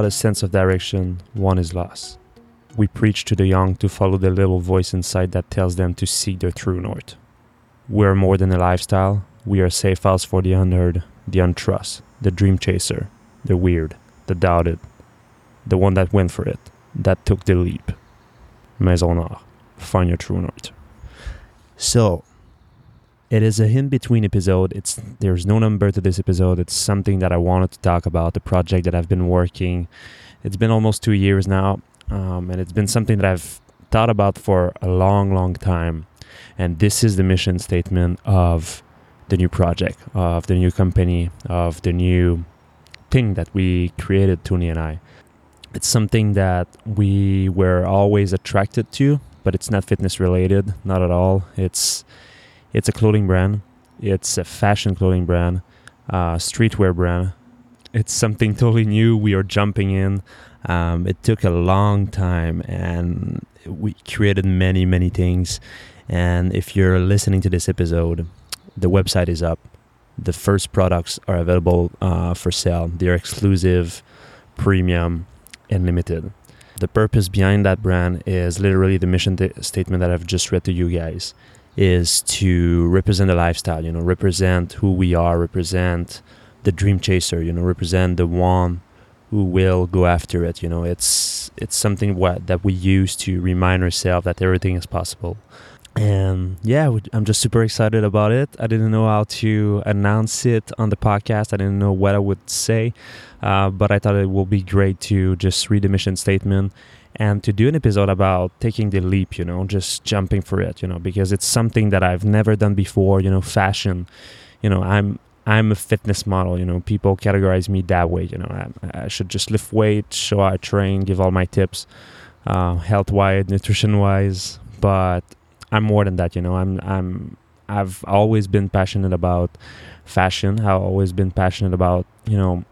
without a sense of direction, one is lost. We preach to the young to follow the little voice inside that tells them to seek their true north. We're more than a lifestyle, we are safe house for the unheard, the untrust, the dream chaser, the weird, the doubted, the one that went for it, that took the leap. Maison Nord, find your true north. So, it is a in between episode. It's there's no number to this episode. It's something that I wanted to talk about. The project that I've been working. It's been almost two years now, um, and it's been something that I've thought about for a long, long time. And this is the mission statement of the new project, of the new company, of the new thing that we created, Tony and I. It's something that we were always attracted to, but it's not fitness related, not at all. It's it's a clothing brand. It's a fashion clothing brand, uh, streetwear brand. It's something totally new. We are jumping in. Um, it took a long time, and we created many, many things. And if you're listening to this episode, the website is up. The first products are available uh, for sale. They're exclusive, premium, and limited. The purpose behind that brand is literally the mission statement that I've just read to you guys is to represent the lifestyle, you know, represent who we are, represent the dream chaser, you know, represent the one who will go after it, you know. It's it's something what that we use to remind ourselves that everything is possible. And yeah, I'm just super excited about it. I didn't know how to announce it on the podcast. I didn't know what I would say, uh, but I thought it would be great to just read the mission statement and to do an episode about taking the leap, you know, just jumping for it, you know, because it's something that I've never done before, you know, fashion. You know, I'm I'm a fitness model, you know, people categorize me that way, you know. I, I should just lift weight, show how I train, give all my tips, uh, health wise, nutrition wise, but I'm more than that, you know. I'm I'm I've always been passionate about fashion. I've always been passionate about, you know,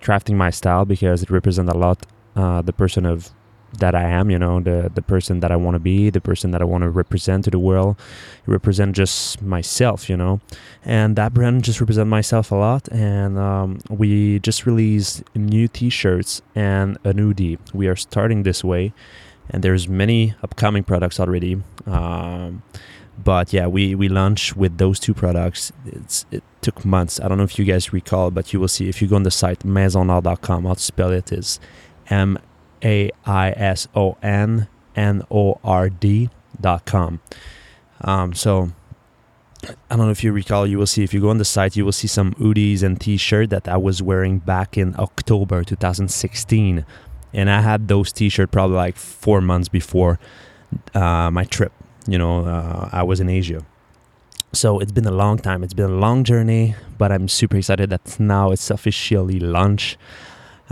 crafting my style because it represents a lot uh, the person of that I am, you know, the the person that I want to be, the person that I want to represent to the world, represent just myself, you know, and that brand just represent myself a lot. And um, we just released new T-shirts and a hoodie. We are starting this way, and there's many upcoming products already. Um, but yeah, we we launched with those two products. It's it took months. I don't know if you guys recall, but you will see if you go on the site maisonnord.com. How to spell it is M a I S O N N O R D dot com. Um, so I don't know if you recall, you will see if you go on the site, you will see some hoodies and t shirt that I was wearing back in October 2016. And I had those t shirt probably like four months before uh, my trip. You know, uh, I was in Asia. So it's been a long time. It's been a long journey, but I'm super excited that now it's officially launched.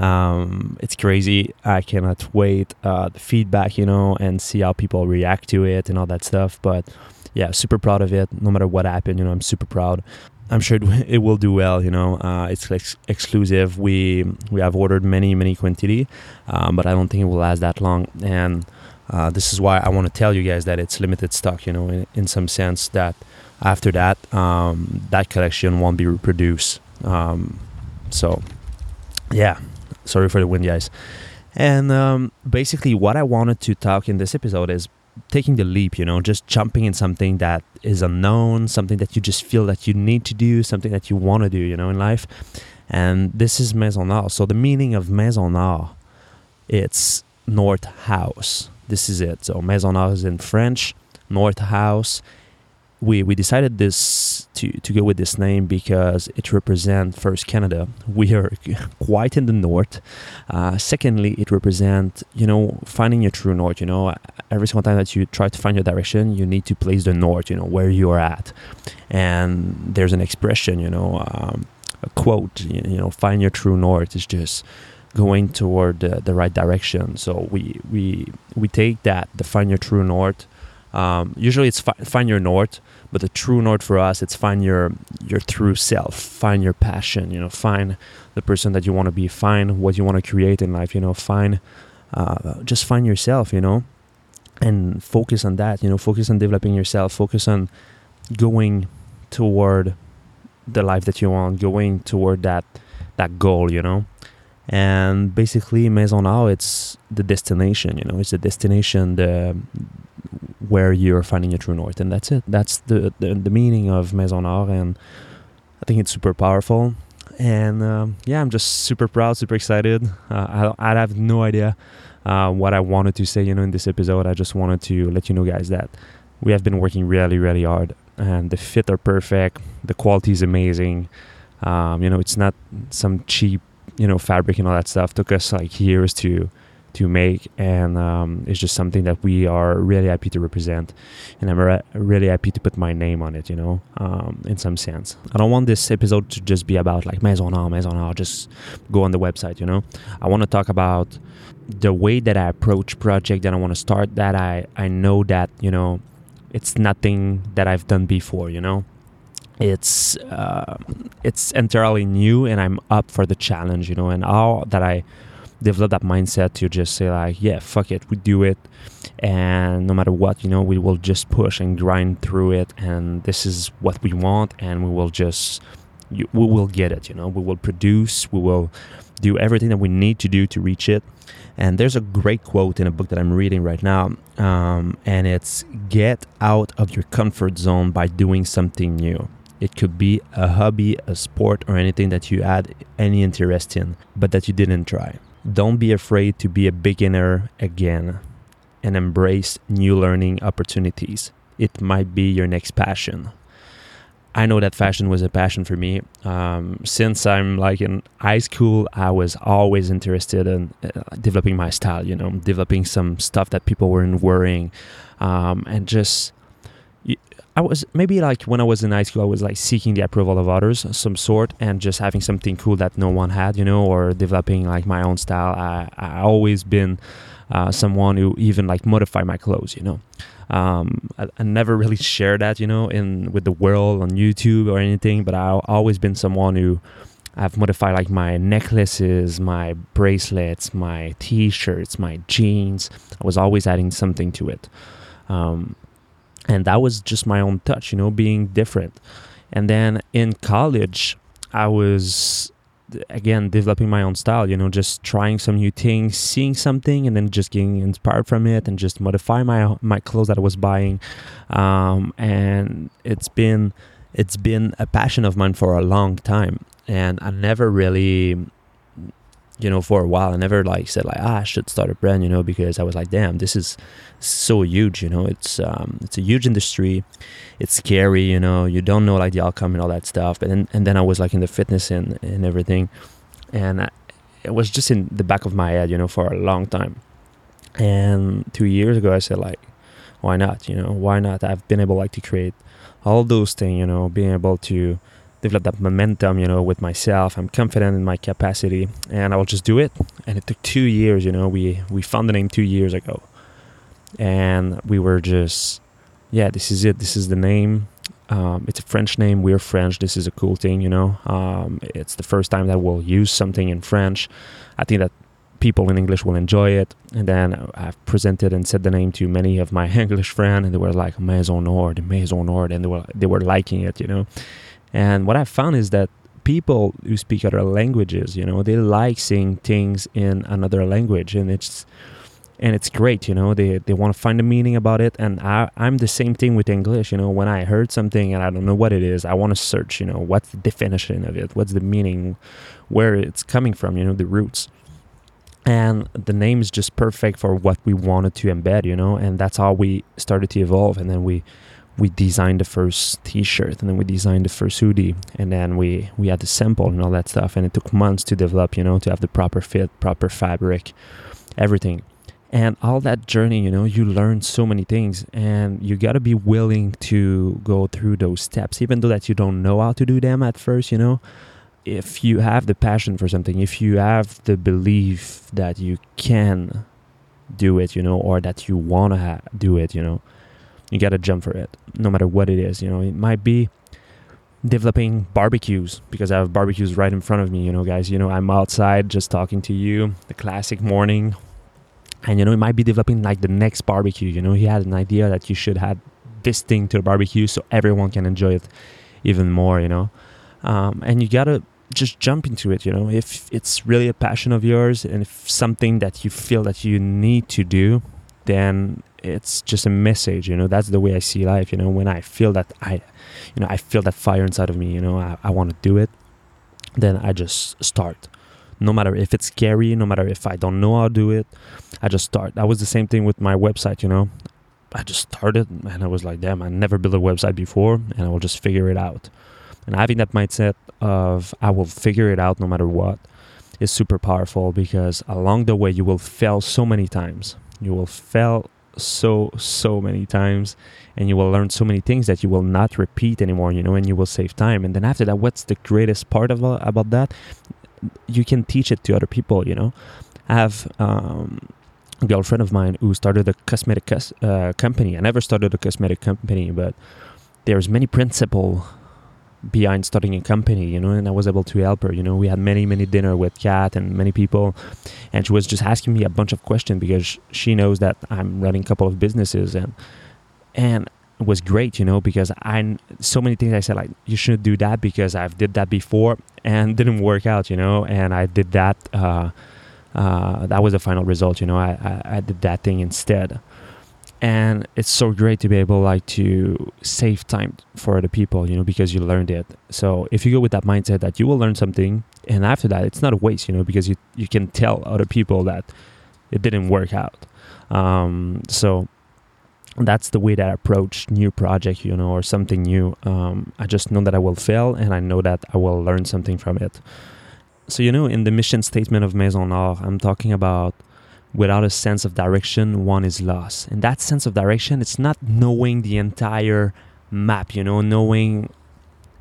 Um, it's crazy. I cannot wait uh, the feedback, you know, and see how people react to it and all that stuff. But yeah, super proud of it. No matter what happened, you know, I'm super proud. I'm sure it, will do well. You know, uh, it's ex- exclusive. We we have ordered many many quantity, um, but I don't think it will last that long. And uh, this is why I want to tell you guys that it's limited stock. You know, in, in some sense that after that, um, that collection won't be reproduced. Um, so, yeah, Sorry for the wind, guys. And um, basically, what I wanted to talk in this episode is taking the leap, you know, just jumping in something that is unknown, something that you just feel that you need to do, something that you want to do, you know, in life. And this is Maison Nord. So the meaning of Maison Nord, it's North House. This is it. So Maison Nord is in French, North House we we decided this to to go with this name because it represents first Canada. We are quite in the north. Uh, secondly, it represents you know finding your true north. You know, every single time that you try to find your direction, you need to place the north. You know where you are at, and there's an expression. You know, um, a quote. You, know, find your true north is just going toward the, the right direction. So we we we take that the find your true north. Um, usually it's fi- find your north but the true north for us, it's find your your true self, find your passion. You know, find the person that you want to be, find what you want to create in life. You know, find uh, just find yourself. You know, and focus on that. You know, focus on developing yourself. Focus on going toward the life that you want, going toward that that goal. You know, and basically Maison Nord it's the destination you know it's the destination the where you're finding your true north and that's it. That's the the, the meaning of Maison Nord and I think it's super powerful. And um, yeah I'm just super proud super excited. Uh, I, I have no idea uh, what I wanted to say you know in this episode. I just wanted to let you know guys that we have been working really really hard and the fit are perfect. The quality is amazing. Um, you know it's not some cheap you know fabric and all that stuff. Took us like years to to make and um, it's just something that we are really happy to represent and i'm re- really happy to put my name on it you know um, in some sense. I don't want this episode to just be about like maison nord maison nord just go on the website you know. I want to talk about the way that i approach project that i want to start that. I i know that you know it's nothing that i've done before you know. It's uh, it's entirely new and i'm up for the challenge you know and how that i develop that mindset to just say like yeah fuck it we do it. And no matter what you know we will just push and grind through it. And this is what we want. And we will just we will get it you know. We will produce. We will do everything that we need to do to reach it. And there's a great quote in a book that i'm reading right now um, and it's get out of your comfort zone by doing something new. It could be a hobby, a sport, or anything that you had any interest in, but that you didn't try. Don't be afraid to be a beginner again and embrace new learning opportunities. It might be your next passion. I know that fashion was a passion for me. Um, since I'm like in high school, I was always interested in uh, developing my style, you know, developing some stuff that people weren't wearing, um, and just I was maybe like when I was in high school, I was like seeking the approval of others, some sort, and just having something cool that no one had, you know, or developing like my own style. I I always been uh, someone who even like modify my clothes, you know. Um, I, I, never really share that, you know, in with the world on YouTube or anything, but I've always been someone who I've modified like my necklaces, my bracelets, my T-shirts, my jeans. I was always adding something to it. Um, and that was just my own touch you know being different. And then in college i was again developing my own style you know just trying some new things seeing something and then just getting inspired from it and just modify my my clothes that i was buying. Um, and it's been it's been a passion of mine for a long time. And i never really you know, for a while. I never like said like, ah, I should start a brand, you know, because I was like, damn, this is so huge, you know. It's um, it's a huge industry. It's scary, you know. You don't know like the outcome and all that stuff. But then and then I was like in the fitness and and everything, and I, it was just in the back of my head, you know, for a long time. And two years ago, I said like, why not? You know, why not? I've been able like to create all those things, you know, being able to develop that momentum, you know, with myself. I'm confident in my capacity, and I will just do it. And it took two years, you know. We we found the name two years ago, and we were just, yeah, this is it. This is the name. Um, it's a French name. We're French. This is a cool thing, you know. Um, it's the first time that we'll use something in French. I think that people in English will enjoy it. And then I've presented and said the name to many of my English friends, and they were like Maison Nord, Maison Nord, and they were they were liking it, you know. And what I've found is that people who speak other languages, you know, they like seeing things in another language, and it's and it's great, you know. They they want to find a meaning about it, and I I'm the same thing with English, you know. When I heard something and I don't know what it is, I want to search, you know, what's the definition of it, what's the meaning, where it's coming from, you know, the roots. And the name is just perfect for what we wanted to embed, you know, and that's how we started to evolve, and then we we designed the first t-shirt and then we designed the first hoodie and then we we had the sample and all that stuff and it took months to develop you know to have the proper fit proper fabric everything. And all that journey you know you learn so many things and you got to be willing to go through those steps even though that you don't know how to do them at first you know. If you have the passion for something if you have the belief that you can do it you know or that you want to ha- do it you know you got to jump for it, no matter what it is. You know, it might be developing barbecues because I have barbecues right in front of me. You know, guys, you know, I'm outside just talking to you, the classic morning. And, you know, it might be developing like the next barbecue. You know, he had an idea that you should have this thing to a barbecue so everyone can enjoy it even more, you know. Um, and you got to just jump into it you know if it's really a passion of yours and if something that you feel that you need to do then it's just a message you know that's the way i see life you know when i feel that i you know i feel that fire inside of me you know i, I want to do it then i just start. No matter if it's scary no matter if i don't know how to do it i just start. That was the same thing with my website you know. I just started and i was like damn i never built a website before and i will just figure it out. And having that mindset of I will figure it out no matter what is super powerful because along the way you will fail so many times. You will fail so so many times and you will learn so many things that you will not repeat anymore you know and you will save time. And then after that what's the greatest part of about that? You can teach it to other people you know. I have um, a girlfriend of mine who started a cosmetic cos- uh, company. I never started a cosmetic company but there's many principle behind starting a company, you know, and I was able to help her. You know, we had many, many dinner with Kat and many people, and she was just asking me a bunch of questions because she knows that I'm running a couple of businesses, and and it was great, you know, because I so many things I said like you shouldn't do that because I've did that before and didn't work out, you know, and I did that. Uh, uh, that was the final result, you know. I, I, I did that thing instead and it's so great to be able like to save time for other people you know because you learned it. So if you go with that mindset that you will learn something and after that it's not a waste you know because you you can tell other people that it didn't work out. Um, so that's the way that I approach new project you know or something new. Um, I just know that I will fail and I know that I will learn something from it. So you know in the mission statement of Maison Nord I'm talking about without a sense of direction, one is lost. And that sense of direction, it's not knowing the entire map, you know, knowing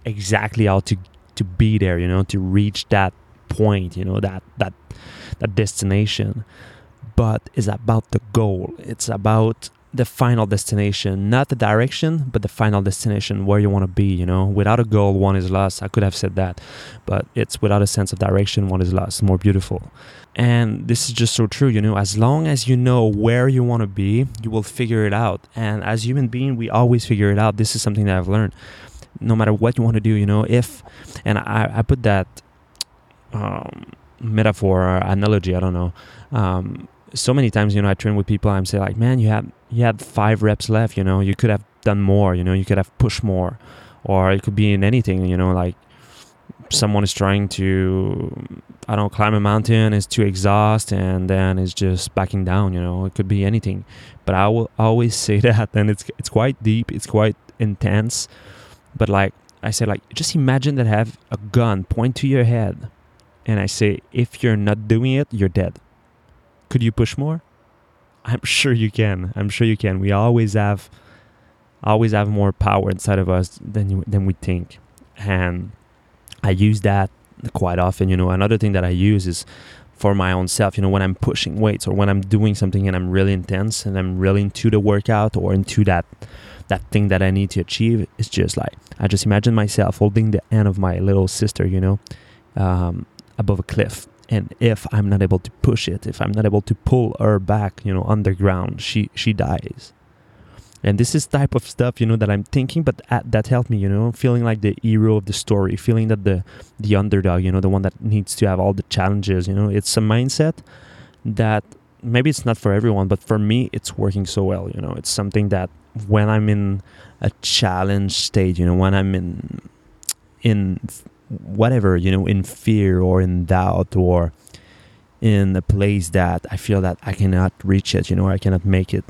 exactly how to to be there, you know, to reach that point, you know, that that that destination. But it's about the goal. It's about the final destination, not the direction, but the final destination where you want to be. You know, without a goal, one is lost. I could have said that, but it's without a sense of direction, one is lost. More beautiful. And this is just so true, you know, as long as you know where you want to be, you will figure it out. And as human being, we always figure it out. This is something that I've learned. No matter what you want to do, you know, if, and I, I put that um, metaphor or analogy, I don't know. Um, so many times, you know, I train with people, I'm saying like, man, you have, you had five reps left, you know, you could have done more, you know, you could have pushed more. Or it could be in anything, you know, like someone is trying to I don't know, climb a mountain is too exhaust and then it's just backing down, you know. It could be anything. But I will always say that and it's it's quite deep, it's quite intense. But like I said like just imagine that I have a gun point to your head and I say if you're not doing it, you're dead. Could you push more? I'm sure you can. I'm sure you can. We always have always have more power inside of us than you, than we think. And I use that quite often. You know, another thing that I use is for my own self. You know, when I'm pushing weights or when I'm doing something and I'm really intense and I'm really into the workout or into that that thing that I need to achieve, it's just like I just imagine myself holding the hand of my little sister. You know, um, above a cliff. And if I'm not able to push it, if I'm not able to pull her back, you know, underground, she she dies. And this is type of stuff you know that i'm thinking but that helped me you know feeling like the hero of the story feeling that the the underdog you know the one that needs to have all the challenges you know. It's a mindset that maybe it's not for everyone but for me it's working so well you know. It's something that when i'm in a challenge state you know when i'm in in whatever you know in fear or in doubt or in a place that i feel that i cannot reach it you know i cannot make it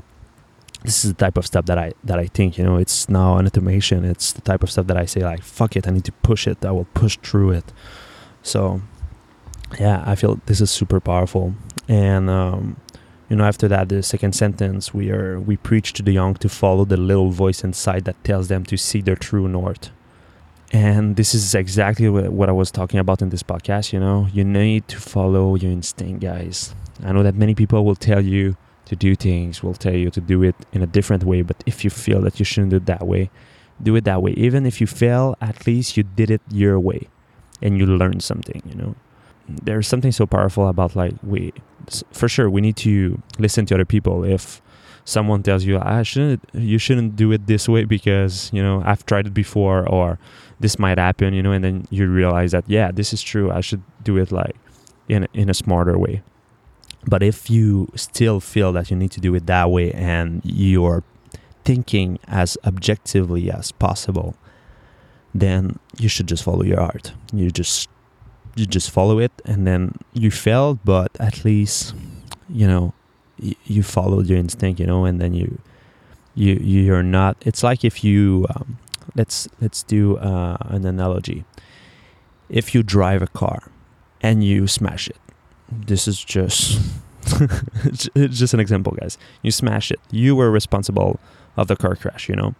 this is the type of stuff that I that I think you know it's now an automation. It's the type of stuff that I say like fuck it, I need to push it. I will push through it. So yeah, I feel this is super powerful. And um, you know, after that, the second sentence, we are we preach to the young to follow the little voice inside that tells them to see their true north. And this is exactly what I was talking about in this podcast. You know, you need to follow your instinct, guys. I know that many people will tell you to do things will tell you to do it in a different way. But if you feel that you shouldn't do it that way, do it that way. Even if you fail, at least you did it your way and you learned something, you know. There's something so powerful about like we for sure we need to listen to other people if someone tells you I shouldn't you shouldn't do it this way because you know I've tried it before or this might happen you know and then you realize that yeah this is true I should do it like in in a smarter way. But if you still feel that you need to do it that way and you're thinking as objectively as possible then you should just follow your heart. You just you just follow it and then you failed but at least you know you, you followed your instinct you know and then you you you're not it's like if you um, let's let's do uh, an analogy. If you drive a car and you smash it this is just it's just an example guys. You smash it you were responsible of the car crash you know?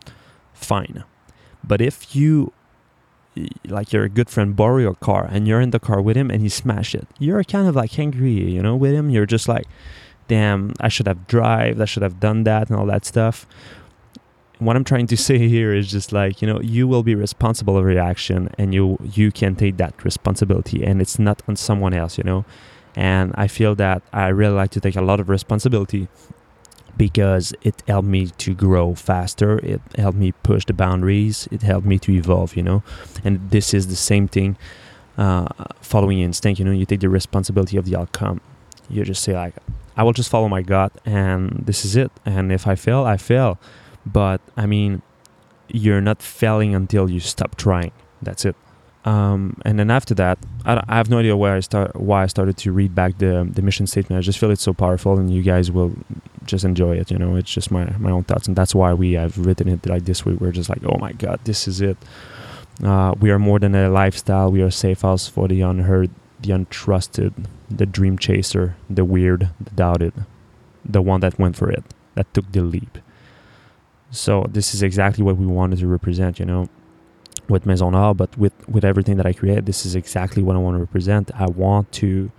Fine. But if you like your good friend borrow your car and you're in the car with him and he smash it you're kind of like angry you know with him. You're just like damn i should have drive i should have done that and all that stuff what i'm trying to say here is just like you know you will be responsible of reaction and you you can take that responsibility and it's not on someone else you know? And i feel that i really like to take a lot of responsibility because it helped me to grow faster it helped me push the boundaries it helped me to evolve you know? And this is the same thing uh, following instinct you know you take the responsibility of the outcome. You just say like i will just follow my gut and this is it. And if i fail i fail but i mean you're not failing until you stop trying that's it um, and then after that, I, I, have no idea where I start, why I started to read back the the mission statement. I just feel it's so powerful, and you guys will just enjoy it. You know, it's just my my own thoughts, and that's why we have written it like this. We we're just like, oh my god, this is it. Uh, we are more than a lifestyle. We are a safe house for the unheard, the untrusted, the dream chaser, the weird, the doubted, the one that went for it, that took the leap. So this is exactly what we wanted to represent. You know with Maison Nord, but with with everything that I create, this is exactly what I want to represent. I want to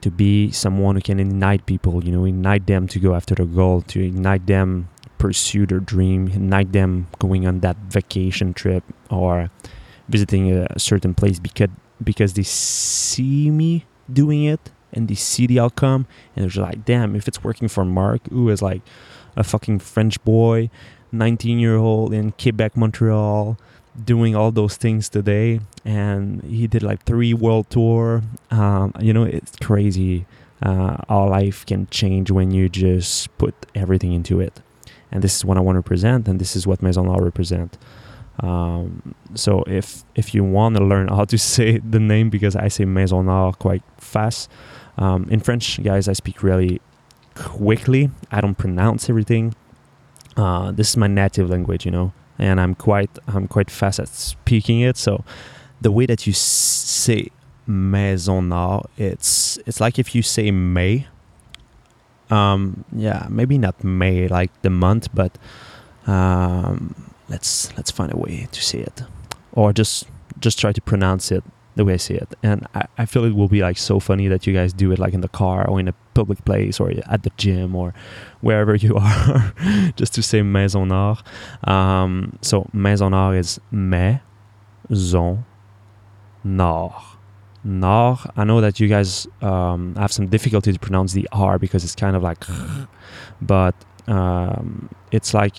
to be someone who can ignite people, you know, ignite them to go after their goal, to ignite them pursue their dream, ignite them going on that vacation trip or visiting a certain place because because they see me doing it and they see the outcome and they're just like, damn, if it's working for Marc, who is like a fucking French boy, 19 year old in Quebec, Montreal, doing all those things today. And he did like three world tour. Um, you know it's crazy uh, our life can change when you just put everything into it. And this is what i want to present and this is what maison nord represent. Um, so if if you want to learn how to say the name because i say maison nord quite fast um, in french guys i speak really quickly i don't pronounce everything uh, this is my native language you know and I'm quite I'm quite fast at speaking it. So the way that you say maison nord, it's it's like if you say May. Um, yeah, maybe not May like the month, but um, let's let's find a way to say it, or just just try to pronounce it the way I see it. And I, I feel it will be like so funny that you guys do it like in the car or in a public place or at the gym or wherever you are, just to say maison nord. Um, so maison art is maison art. Nord. I know that you guys um, have some difficulty to pronounce the R because it's kind of like, but um, it's like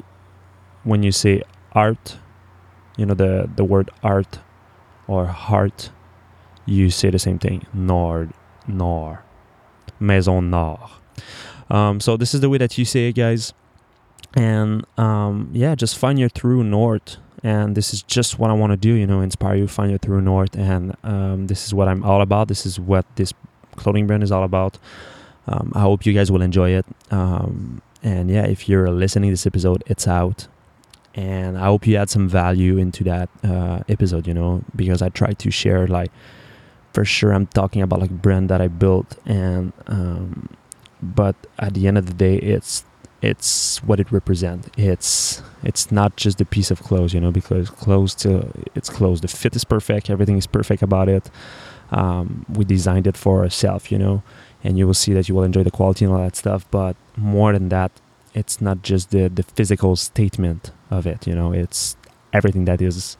when you say art, you know the the word art or heart you say the same thing. Nord nord maison nord um, so this is the way that you say it guys. And um, yeah just find your true north. And this is just what i want to do you know inspire you find your true north. And um, this is what i'm all about. This is what this clothing brand is all about. Um, i hope you guys will enjoy it. Um, and yeah if you're listening this episode it's out. And i hope you add some value into that uh, episode you know because i try to share like for sure i'm talking about like brand that i built and um, but at the end of the day it's it's what it represents. It's it's not just a piece of clothes you know because clothes to it's clothes. The fit is perfect. Everything is perfect about it. Um, we designed it for ourselves you know and you will see that you will enjoy the quality and all that stuff but more than that it's not just the the physical statement of it you know it's everything that is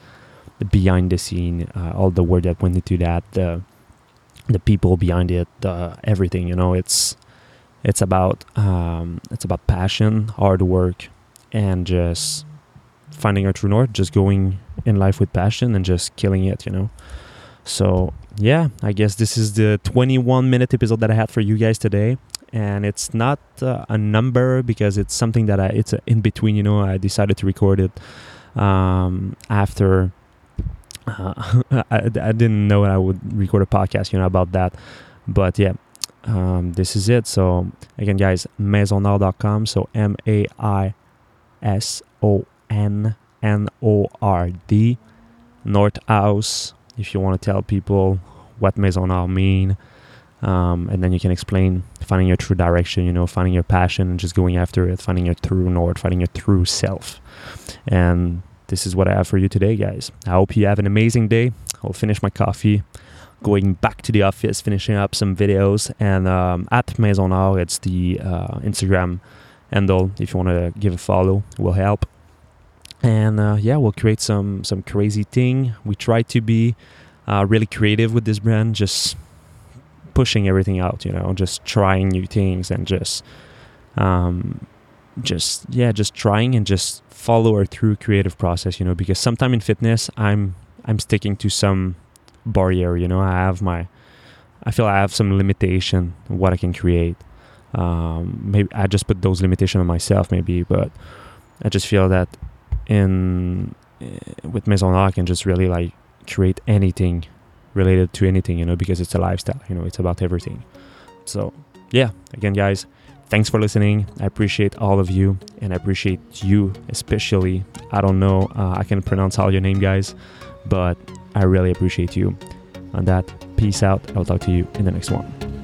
the behind the scene, uh, all the work that went into that, the the people behind it, uh, everything. You know, it's it's about um, it's about passion, hard work, and just finding our true north, just going in life with passion and just killing it, you know. So yeah, I guess this is the 21 minute episode that I had for you guys today, and it's not uh, a number because it's something that I it's in between. You know, I decided to record it um, after. Uh, I, I didn't know I would record a podcast, you know, about that, but yeah, um, this is it. So again, guys, maisonnord.com. So M A I S O N N O R D, North House. If you want to tell people what Maisonnord mean, um, and then you can explain finding your true direction. You know, finding your passion and just going after it, finding your true north, finding your true self. And this is what I have for you today, guys. I hope you have an amazing day. I'll finish my coffee going back to the office, finishing up some videos. And um, at Maisonnord, it's the uh, Instagram handle. If you want to give a follow, will help. And uh, yeah, we'll create some some crazy thing. We try to be uh, really creative with this brand, just pushing everything out. You know, just trying new things and just um, just yeah, just trying and just follow our through creative process. You know, because sometime in fitness, I'm I'm sticking to some barrier you know i have my i feel i have some limitation what i can create um, maybe i just put those limitations on myself maybe but i just feel that in uh, with maison i can just really like create anything related to anything you know because it's a lifestyle you know it's about everything so yeah again guys thanks for listening i appreciate all of you and i appreciate you especially i don't know uh, i can pronounce all your name guys but I really appreciate you. On that, peace out. I'll talk to you in the next one.